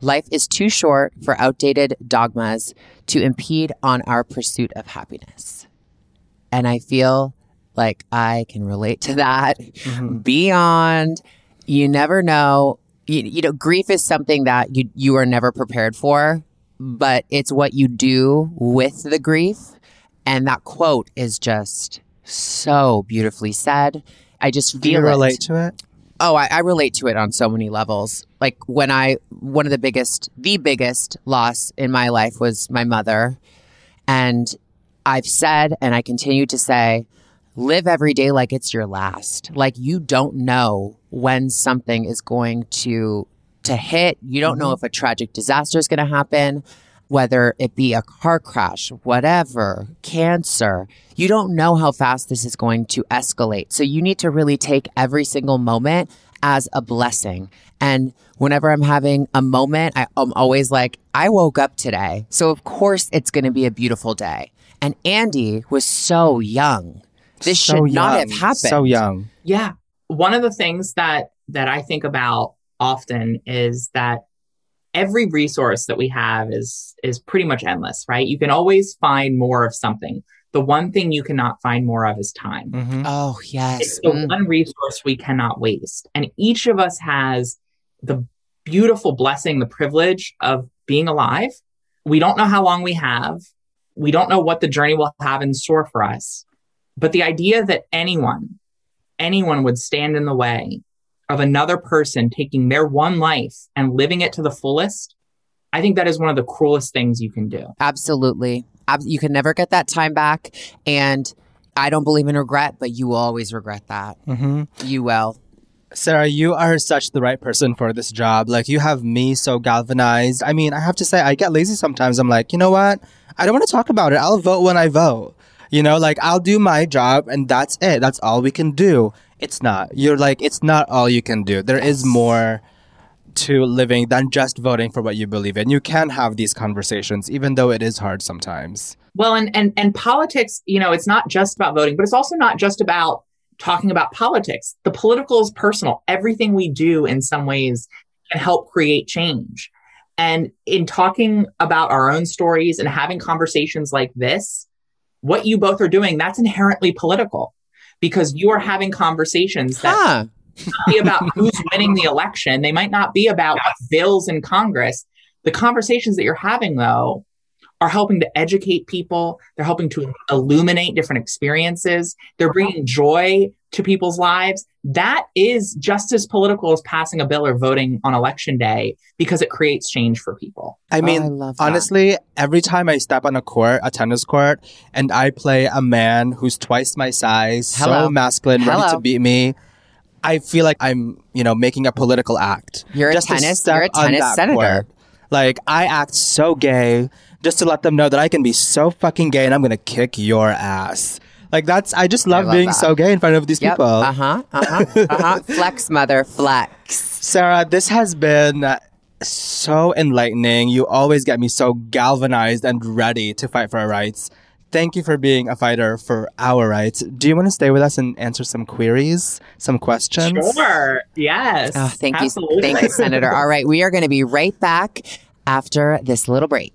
Life is too short for outdated dogmas to impede on our pursuit of happiness. And I feel like I can relate to that mm-hmm. beyond. You never know. You, you know, grief is something that you, you are never prepared for, but it's what you do with the grief. And that quote is just so beautifully said. I just feel Do you it. relate to it? Oh, I, I relate to it on so many levels. Like when I, one of the biggest, the biggest loss in my life was my mother. And I've said, and I continue to say, live every day like it's your last. Like you don't know when something is going to, to hit. You don't know mm-hmm. if a tragic disaster is going to happen, whether it be a car crash, whatever, cancer. You don't know how fast this is going to escalate. So you need to really take every single moment as a blessing. And whenever I'm having a moment, I, I'm always like, I woke up today. So of course it's going to be a beautiful day. And Andy was so young. This So should not have happened. So young. Yeah. One of the things that that I think about often is that every resource that we have is is pretty much endless, right? You can always find more of something. The one thing you cannot find more of is time. Mhm. Oh, yes. It's the Mm. one resource we cannot waste. And each of us has the beautiful blessing, the privilege of being alive. We don't know how long we have. We don't know what the journey will have in store for us. But the idea that anyone, anyone would stand in the way of another person taking their one life and living it to the fullest, I think that is one of the cruelest things you can do. Absolutely. You can never get that time back. And I don't believe in regret, but you will always regret that. hmm You will. Sarah, you are such the right person for this job. Like, you have me so galvanized. I mean, I have to say, I get lazy sometimes. I'm like, you know what? I don't want to talk about it. I'll vote when I vote. You know, like, I'll do my job and that's it. That's all we can do. It's not. You're like, it's not all you can do. There is more to living than just voting for what you believe in. You can have these conversations, even though it is hard sometimes. Well, and and and politics, you know, it's not just about voting, but it's also not just about talking about politics. The political is personal. Everything we do in some ways can help create change. And in talking about our own stories and having conversations like this, what you both are doing, that's inherently political because you are having conversations that Huh. be about who's winning the election. They might not be about bills in Congress. The conversations that you're having, though, are helping to educate people. They're helping to illuminate different experiences. They're bringing joy to people's lives. That is just as political as passing a bill or voting on election day because it creates change for people. I mean, oh, I love honestly, every time I step on a court, a tennis court, and I play a man who's twice my size, Hello. so masculine, ready Hello. to beat me, I feel like I'm, you know, making a political act. You're a Just to tennis- step you're a tennis that senator. court. Like, I act so gay just to let them know that I can be so fucking gay and I'm gonna kick your ass. Like, that's, I just love, love being that. so gay in front of these Yep. people. Uh huh. Uh huh. Uh huh. flex, mother. Flex. Sarah, this has been so enlightening. You always get me so galvanized and ready to fight for our rights. Thank you for being a fighter for our rights. Do you want to stay with us and answer some queries, some questions? Sure. Yes. Oh, thank Absolutely. you. Thank you, Senator. All right. We are going to be right back after this little break.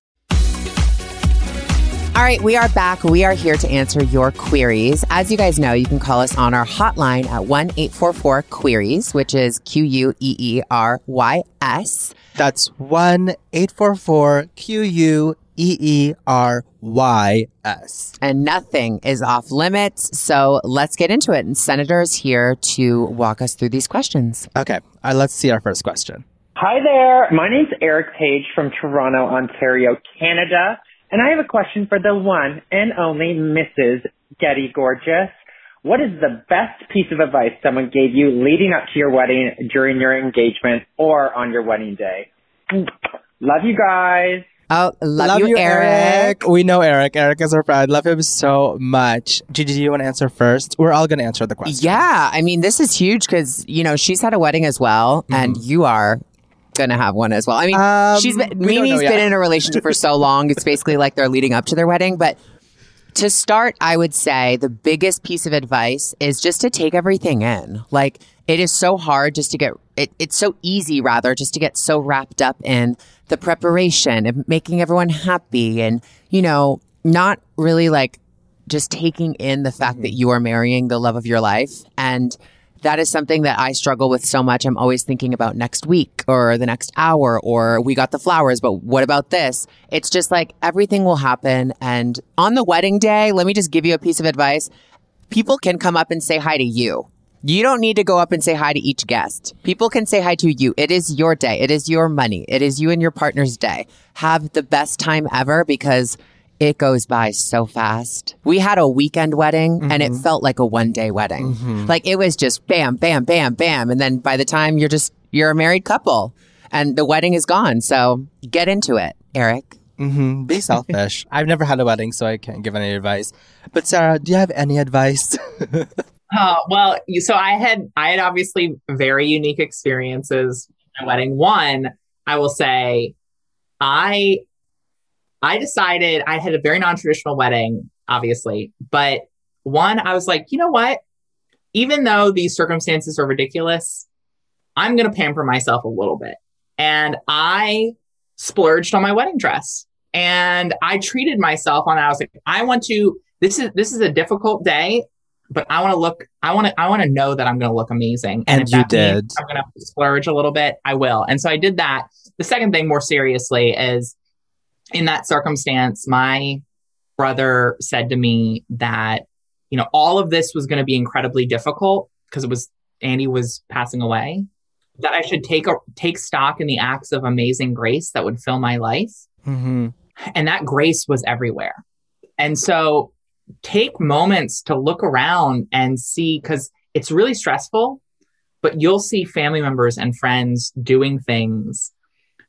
All right, we are back. We are here to answer your queries. As you guys know, you can call us on our hotline at 1 844 Queries, which is Q U E E R Y S. That's 1 844 Q U E E R Y S. And nothing is off limits. So let's get into it. And Senator is here to walk us through these questions. Okay, uh, let's see our first question. Hi there. My name's Eric Page from Toronto, Ontario, Canada. And I have a question for the one and only Mrs. Getty Gorgeous. What is the best piece of advice someone gave you leading up to your wedding, during your engagement, or on your wedding day? Mm. Love you guys. Oh, love, you, Eric. We know Eric. Eric is our friend. Love him so much. Gigi, do you want to answer first? We're all going to answer the question. Yeah, I mean, this is huge because, you know, she's had a wedding as well, mm-hmm. and you are to have one as well. I mean, Mm-hmm. Um, she's been, we don't know Mimi's yet. been in a relationship for so long. It's basically like they're leading up to their wedding. But to start, I would say the biggest piece of advice is just to take everything in. Like, it is so hard just to get it, it's so easy rather just to get so wrapped up in the preparation and making everyone happy and, you know, not really like just taking in the fact that you are marrying the love of your life. And that is something that I struggle with so much. I'm always thinking about next week or the next hour or we got the flowers, but what about this? It's just like everything will happen. And on the wedding day, let me just give you a piece of advice. People can come up and say hi to you. You don't need to go up and say hi to each guest. People can say hi to you. It is your day. It is your money. It is you and your partner's day. Have the best time ever because it goes by so fast. We had a weekend wedding and it felt like a one day wedding. Like it was just bam, bam, bam, bam. And then by the time you're just, you're a married couple and the wedding is gone. So get into it, Eric. hmm Be selfish. I've never had a wedding, so I can't give any advice. But Sarah, do you have any advice? Oh, well, so I had I had obviously very unique experiences at my wedding. One, I will say, I I decided I had a very non-traditional wedding, obviously, but one, I was like, you know what? Even though these circumstances are ridiculous, I'm gonna pamper myself a little bit. And I splurged on my wedding dress. And I treated myself on. I was like, I want to, this is this is a difficult day but I want to look. I want to. I want to know that I'm going to look amazing. And if you that means did. I'm going to splurge a little bit. I will. And so I did that. The second thing, more seriously, is in that circumstance, my brother said to me that you know all of this was going to be incredibly difficult because it was Andy was passing away. That I should take a, take stock in the acts of amazing grace that would fill my life hmm and that grace was everywhere. And so take moments to look around and see because it's really stressful but you'll see family members and friends doing things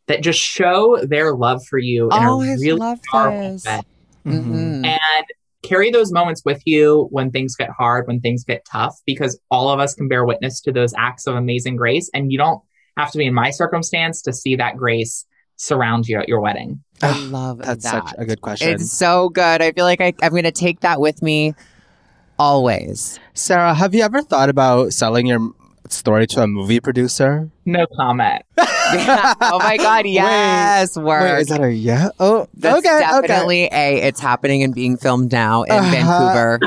that just show their love for you in Oh, a I really love powerful this. way. Mhm. And carry those moments with you when things get hard, when things get tough, because all of us can bear witness to those acts of amazing grace. And you don't have to be in my circumstance to see that grace surround you at your wedding. I love that. That's that. such a good question. It's so good. I feel like I, I'm going to take that with me always. Sarah, have you ever thought about selling your story to a movie producer? No comment. oh my God. Yes. Word. Wait, is that a yeah? Oh, That's okay, okay. definitely a. It's happening and being filmed now in Uh-huh. Vancouver.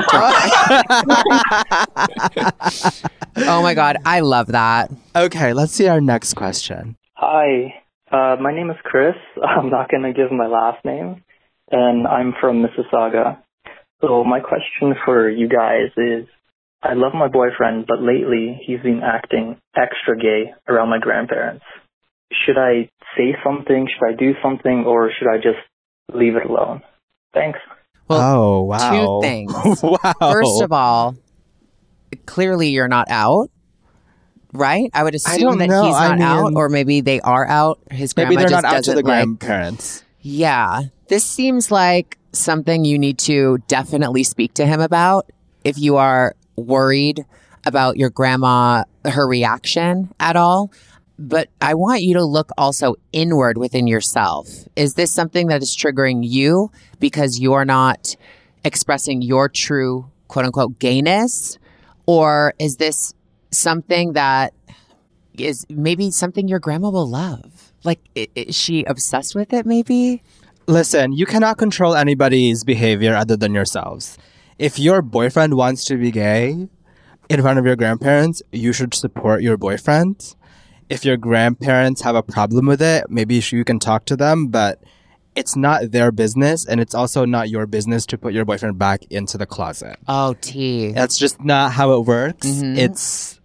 oh my god, I love that. Okay, let's see our next question. Hi, uh, my name is Chris. I'm not going to give my last name, and I'm from Mississauga. So my question for you guys is, I love my boyfriend, but lately he's been acting extra gay around my grandparents. Should I say something? Should I do something? Or should I just leave it alone? Thanks. Well, oh wow! two things. wow. First of all, clearly you're not out, right? I would assume don't that know. he's I not out, or maybe they are out. His grandma maybe they're just not out to doesn't the like. grandparents. Yeah, this seems like something you need to definitely speak to him about if you are worried about your grandma, her reaction at all. But I want you to look also inward within yourself. Is this something that is triggering you because you're not expressing your true quote unquote gayness? Or is this something that is maybe something your grandma will love? Like, is she obsessed with it maybe? Listen, you cannot control anybody's behavior other than yourselves. If your boyfriend wants to be gay in front of your grandparents, you should support your boyfriend. If your grandparents have a problem with it, maybe you can talk to them, but it's not their business and it's also not your business to put your boyfriend back into the closet. Oh, T. That's just not how it works. Mhm. It's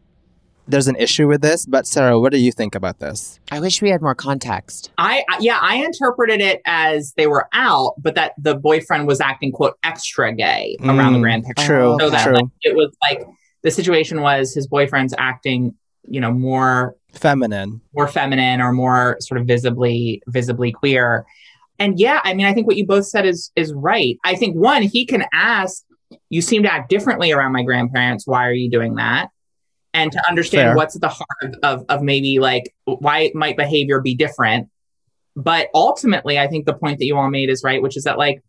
there's an issue with this, but Sarah, what do you think about this? I wish we had more context. I I- yeah, I interpreted it as they were out, but that the boyfriend was acting quote extra gay around the Mm, grandparents. True, So that true. like, it was like the situation was his boyfriend's acting, you know, more Feminine. more feminine or more sort of visibly visibly queer. And yeah, I mean, I think what you both said is is right. I think one, he can ask, "You seem to act differently around my grandparents. Why are you doing that?" And to understand Fair. what's at the heart of of maybe like why might behavior be different. But ultimately, I think the point that you all made is right, which is that like,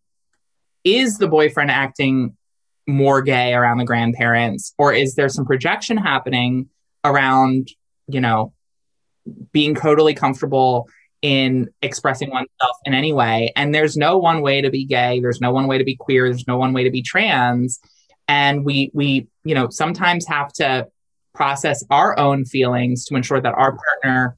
is the boyfriend acting more gay around the grandparents, or is there some projection happening around, you know, being totally comfortable in expressing oneself in any way. And there's no one way to be gay. There's no one way to be queer. There's no one way to be trans. And we, we, you know, sometimes have to process our own feelings to ensure that our partner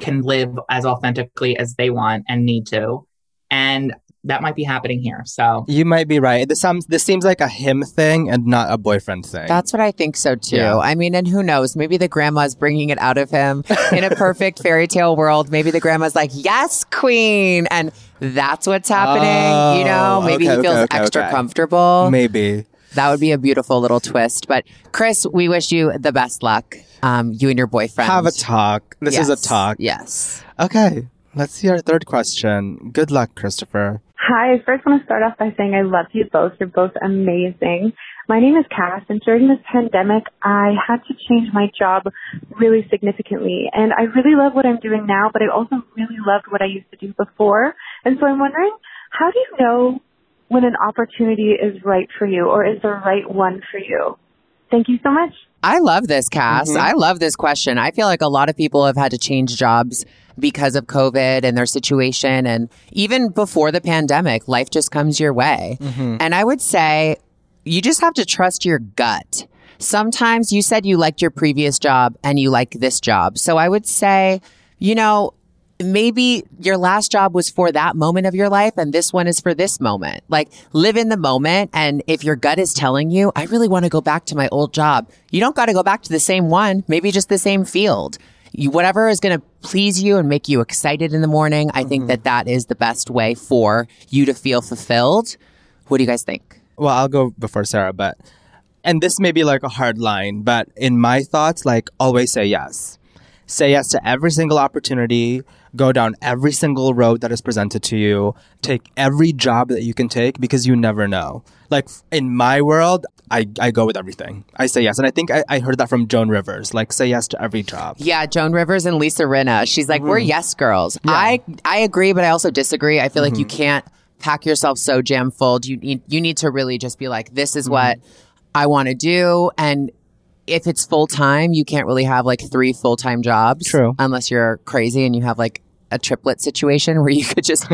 can live as authentically as they want and need to. And that might be happening here. So You might be right. This sounds this seems like a him thing and not a boyfriend thing. That's what I think so too. Yeah. I mean, and who knows? Maybe the grandma's bringing it out of him in a perfect fairy tale world. Maybe the grandma's like, "Yes, queen," and that's what's happening. you know, Oh, maybe okay, he feels okay, okay, extra okay. comfortable. maybe. That would be a beautiful little twist. But Chris, we wish you the best luck. Um, you and your boyfriend Have a talk. This is a talk. Yes. Okay. Let's see our third question. Good luck, Christopher. Hi, I first want to start off by saying I love you both. You're both amazing. My name is Cass, and during this pandemic, I had to change my job really significantly. And I really love what I'm doing now, but I also really loved what I used to do before. And so I'm wondering, how do you know when an opportunity is right for you or is the right one for you? Thank you so much. I love this, Cass. Mm-hmm. I love this question. I feel like a lot of people have had to change jobs because of COVID and their situation. And even before the pandemic, life just comes your way. Mm-hmm. And I would say you just have to trust your gut. Sometimes you said you liked your previous job and you like this job. So I would say, you know, maybe your last job was for that moment of your life and this one is for this moment. Like live in the moment. And if your gut is telling you, I really want to go back to my old job, you don't got to go back to the same one, maybe just the same field. You, whatever is going to please you and make you excited in the morning, I think that mm-hmm. that is the best way for you to feel fulfilled. What do you guys think? Well, I'll go before Sarah, but and this may be like a hard line, but in my thoughts, like always say yes. Say yes to every single opportunity, go down every single road that is presented to you, take every job that you can take because you never know. Like in my world, I, I go with everything. I say yes. And I think I, I heard that from Joan Rivers, like say yes to every job. Yeah, Joan Rivers and Lisa Rinna. She's like, we're Mhm. yes girls. I I agree, but I also disagree. I feel like you Mhm. can't pack yourself so jam full. You need you need to really just be like, this is what I want to do. And if it's full time, you can't really have like three full time jobs. True. Unless you're crazy and you have like a triplet situation where you could just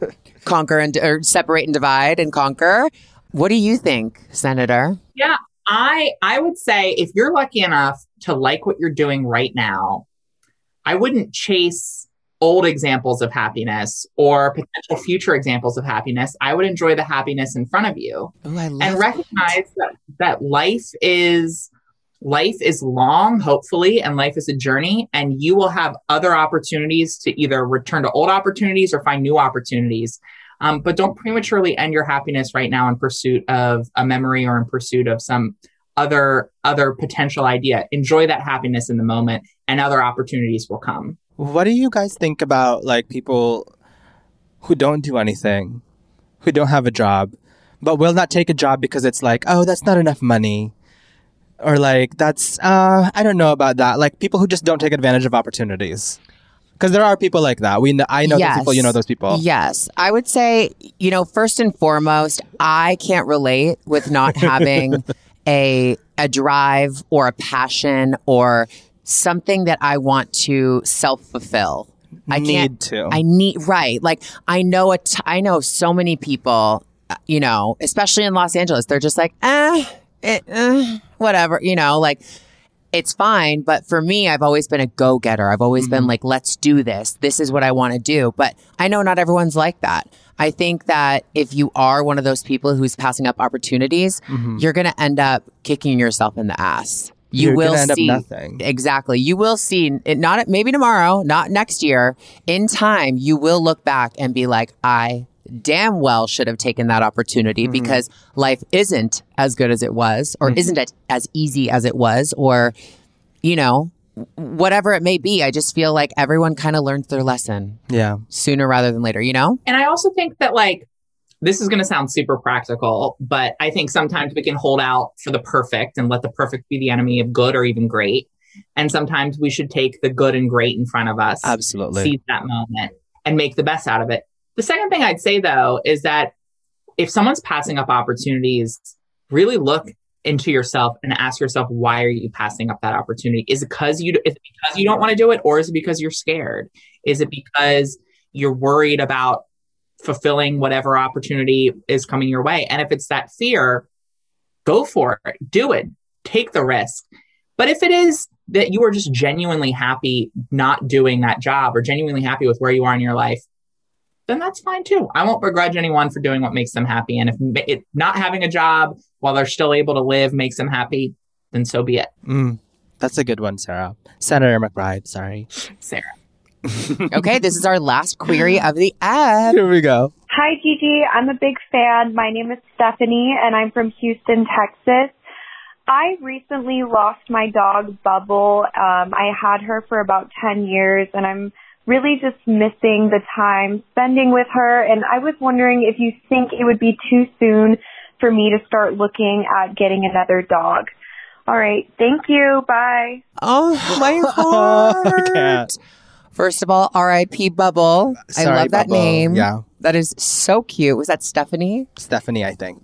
conquer and or separate and divide and conquer. What do you think, Senator? Yeah, I I would say if you're lucky enough to like what you're doing right now, I wouldn't chase old examples of happiness or potential future examples of happiness. I would enjoy the happiness in front of you Ooh, I love and recognize that that life is life is long hopefully and life is a journey and you will have other opportunities to either return to old opportunities or find new opportunities. Um, but don't prematurely end your happiness right now in pursuit of a memory or in pursuit of some other other potential idea. Enjoy that happiness in the moment and other opportunities will come. What do you guys think about like people who don't do anything, who don't have a job, but will not take a job because it's like, oh, that's not enough money, or like that's uh, I don't know about that. Like people who just don't take advantage of opportunities, because there are people like that. We kn- I know those people. You know those people. Yes. I would say, you know, first and foremost, I can't relate with not having a a drive or a passion or something that I want to self-fulfill. I Need to. I need right. Like I know a t- I know so many people, uh, you know, especially in Los Angeles, they're just like, "Ah, it, uh, whatever, you know, like it's fine. But for me, I've always been a go getter. I've always been like, let's do this. This is what I want to do. But I know not everyone's like that. I think that if you are one of those people who's passing up opportunities, Mhm. you're going to end up kicking yourself in the ass. You You're will gonna end up see nothing. exactly. You will see it not maybe tomorrow, not next year. In time, you will look back and be like, I damn well should have taken that opportunity Mm-hmm. because life isn't as good as it was or Mhm. isn't it as easy as it was or you know whatever it may be i just feel like everyone kind of learns their lesson Yeah. sooner rather than later you know And I also think that like this is going to sound super practical, but I think sometimes we can hold out for the perfect and let the perfect be the enemy of good or even great. And sometimes we should take the good and great in front of us, Absolutely. seize that moment and make the best out of it. The second thing I'd say though is that if someone's passing up opportunities, really look into yourself and ask yourself why are you passing up that opportunity? Is it because you is because you don't want to do it or is it because you're scared? Is it because you're worried about fulfilling whatever opportunity is coming your way? And if it's that fear, go for it. Do it. Take the risk. But if it is that you are just genuinely happy not doing that job or genuinely happy with where you are in your life, then that's fine too. I won't begrudge anyone for doing what makes them happy. And if it, not having a job while they're still able to live makes them happy, then so be it. Mm, that's a good one, Sarah. Senator McBride. Sorry. Sarah. okay this is our last query of the ad. Here we go. Hi, Gigi. I'm a big fan. My name is Stephanie, and I'm from Houston, Texas. I recently lost my dog, Bubble. Um, I had her for about 10 years, and I'm really just missing the time spending with her. And I was wondering if you think it would be too soon for me to start looking at getting another dog. All right. Thank you. Bye. oh my heart can't. first of all rip bubble i Sorry, love that Bubble. name Yeah. that is so cute was that stephanie Stephanie, I think.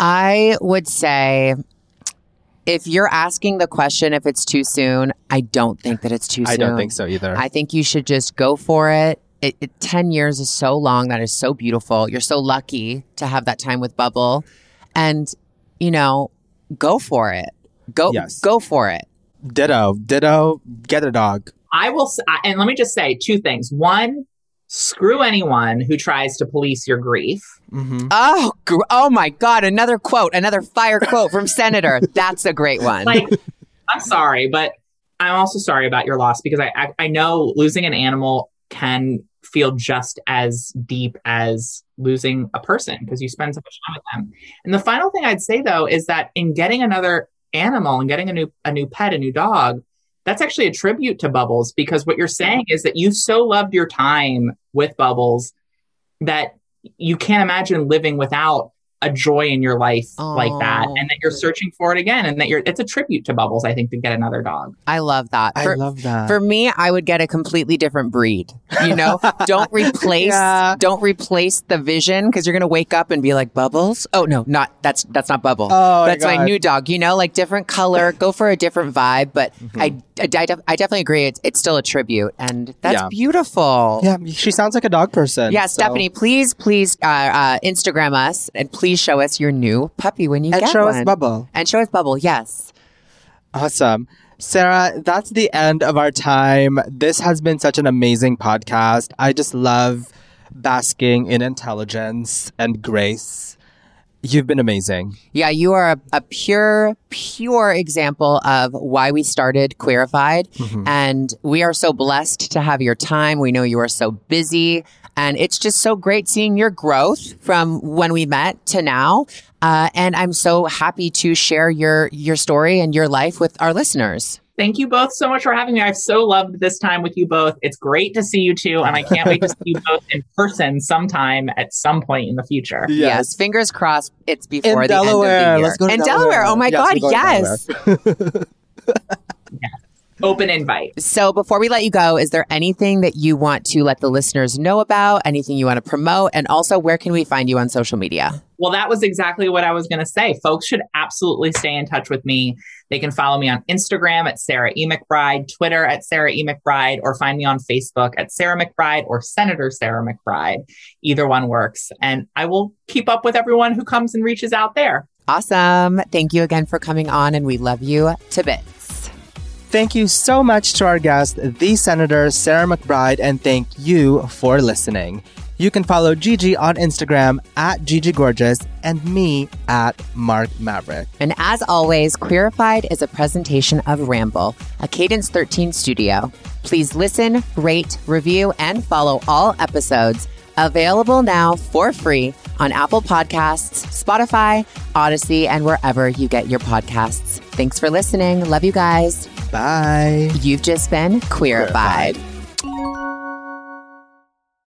I would say if you're asking the question if it's too soon, I don't think that it's too soon. I don't think so either. I think you should just go for it. It, it. 10 years is so long. That is so beautiful. You're so lucky to have that time with Bubble. And, you know, go for it. Go, Yes. go for it. Ditto. Ditto. Get a dog. I will, and let me just say two things. One, screw anyone who tries to police your grief. Mm-hmm. Oh, gr- oh my God. Another quote, another fire quote from Senator. That's a great one. Like, I'm sorry, but I'm also sorry about your loss because I, I, I know losing an animal can feel just as deep as losing a person because you spend so much time with them. And the final thing I'd say though is that in getting another animal and getting a new a new pet, a new dog, that's actually a tribute to Bubbles because what you're saying is that you so loved your time with Bubbles that you can't imagine living without a joy in your life like that and that you're searching for it again and that you're it's a tribute to bubbles i think to get another dog I love that. I For- love that. For me, I would get a completely different breed. You know, don't replace Yeah. don't replace the vision because you're gonna wake up and be like Bubbles. Oh no, not that's that's not Bubble. Oh, that's my God. new dog. You know, like different color. go for a different vibe. But Mm-hmm. I, I, I, def- I definitely agree. It's it's still a tribute, and that's Yeah. beautiful. yeah, she sounds like a dog person. Yeah, so- Stephanie, please, please uh, uh, Instagram us and please show us your new puppy when you And get show one. us Bubble. And show us Bubble, yes. Awesome. Sarah, that's the end of our time. This has been such an amazing podcast. I just love basking in intelligence and grace. You've been amazing. Yeah, you are a, a pure, pure example of why we started Queerified. Mm-hmm. And we are so blessed to have your time. We know you are so busy. And it's just so great seeing your growth from when we met to now. Uh, and I'm so happy to share your your story and your life with our listeners. thank you both so much for having me i've so loved this time with you both it's great to see you two and i can't wait to see you both in person sometime at some point in the future Yes, fingers crossed. It's In before the end Delaware. of the year. Let's go to in Delaware. Oh my Yes, God! we're going to Yes. open invite So before we let you go, is there anything that you want to let the listeners know about? Anything you want to promote? And also, where can we find you on social media? Well, that was exactly what I was going to say. Folks should absolutely stay in touch with me. They can follow me on Instagram at Sarah E. McBride, Twitter at Sarah E. McBride, or find me on Facebook at Sarah McBride or Senator Sarah McBride. Either one works. And I will keep up with everyone who comes and reaches out there. Awesome. Thank you again for coming on, and we love you to bits. Thank you so much to our guest, the Senator Sarah McBride, and thank you for listening. You can follow Gigi on Instagram at Gigi Gorgeous and me at Mark Maverick. And as always, Queerified is a presentation of Ramble, a Cadence 13 studio. Please listen, rate, review, and follow all episodes. Available now for free on Apple Podcasts, Spotify, Odyssey, and wherever you get your podcasts. Thanks for listening. Love you guys. Bye. You've just been Queerified.